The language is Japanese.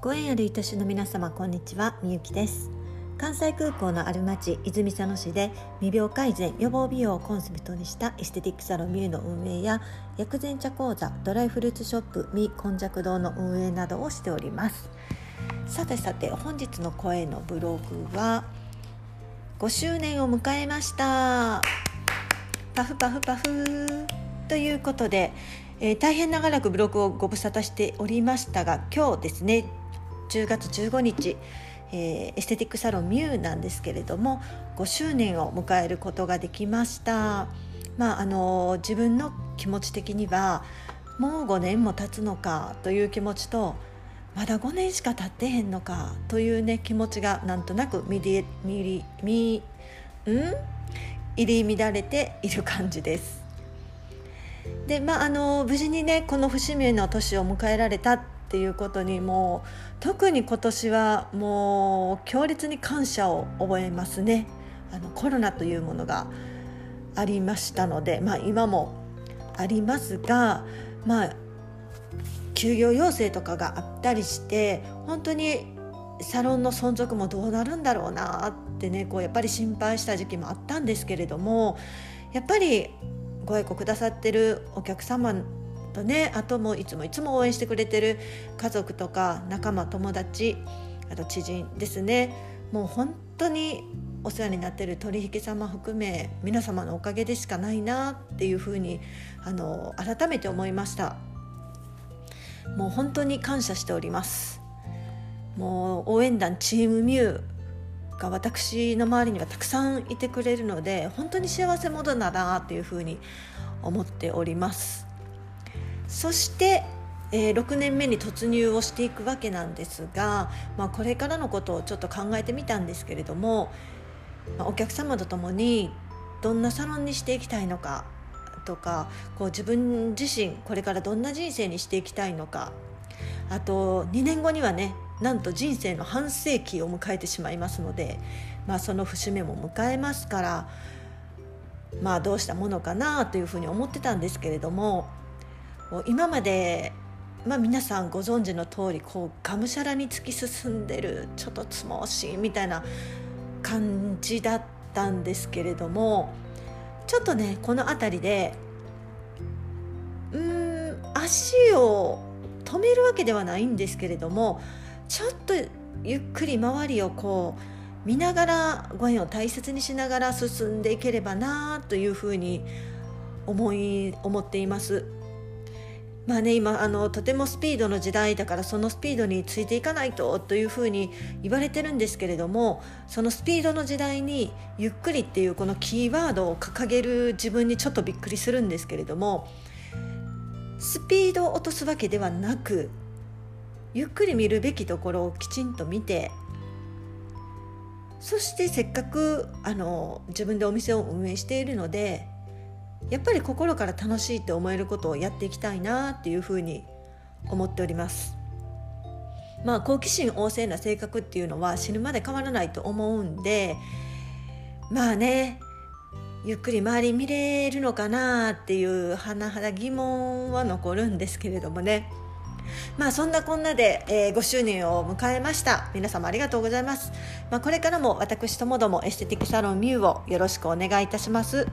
ご縁ある愛しの皆様こんにちは。みゆきです。関西空港のある町泉佐野市で未病改善予防美容をコンセプトにしたエステティックサロンミューの運営や薬膳茶講座ドライフルーツショップミ根弱堂の運営などをしております。さてさて本日の声のブログは5周年を迎えました。パフパフパフ。ということで、えー、大変長らくブログをご無沙汰しておりましたが今日ですね10月15日、えー、エステティックサロンミューなんですけれども5周年を迎えることができました。まあ、あの自分の気持ち的にはもう5年も経つのかという気持ちとまだ5年しか経ってへんのかというね気持ちがなんとなくみりみりみん？入り乱れている感じです。でまああの無事にねこの節目の年を迎えられたっていうことにもう特に今年はもう強烈に感謝を覚えますね。あのコロナというものがありましたので、まあ、今もありますが、まあ、休業要請とかがあったりして本当にサロンの存続もどうなるんだろうなってねこうやっぱり心配した時期もあったんですけれどもやっぱりご愛顧くださってるお客様とね。あともいつもいつも応援してくれてる家族とか仲間友達あと知人ですね。もう本当にお世話になってる取引様含め皆様のおかげでしかないなっていうふうにあの改めて思いました。もう本当に感謝しております。もう応援団チームミューが私の周りにはたくさんいてくれるので本当に幸せ者だなっていうふうに思っております。そして、えー、6年目に突入をしていくわけなんですが、まあ、これからのことをちょっと考えてみたんですけれども、まあ、お客様と共にどんなサロンにしていきたいのかとかこう自分自身これからどんな人生にしていきたいのかあと2年後にはねなんと人生の半世紀を迎えてしまいますので、まあ、その節目も迎えますからまあどうしたものかなというふうに思ってたんですけれども今まで、まあ、皆さんご存知の通りこうがむしゃらに突き進んでるちょっとつもしいみたいな感じだったんですけれどもちょっとねこの辺りでうん足を止めるわけではないんですけれどもちょっとゆっくり周りをこう見ながらご縁を大切にしながら進んでいければなというふうに思い思っています。まあね今あのとてもスピードの時代だからそのスピードについていかないとというふうに言われてるんですけれどもそのスピードの時代にゆっくりっていうこのキーワードを掲げる自分にちょっとびっくりするんですけれどもスピードを落とすわけではなくゆっくり見るべきところをきちんと見てそしてせっかくあの自分でお店を運営しているのでやっぱり心から楽しいって思えることをやっていきたいなっていうふうに思っております。まあ好奇心旺盛な性格っていうのは死ぬまで変わらないと思うんでまあねゆっくり周り見れるのかなっていう甚だ疑問は残るんですけれどもね。まあそんなこんなで、えー、5周年を迎えました。皆様ありがとうございます、まあ、これからも私ともどもエステティックサロンミューをよろしくお願いいたします。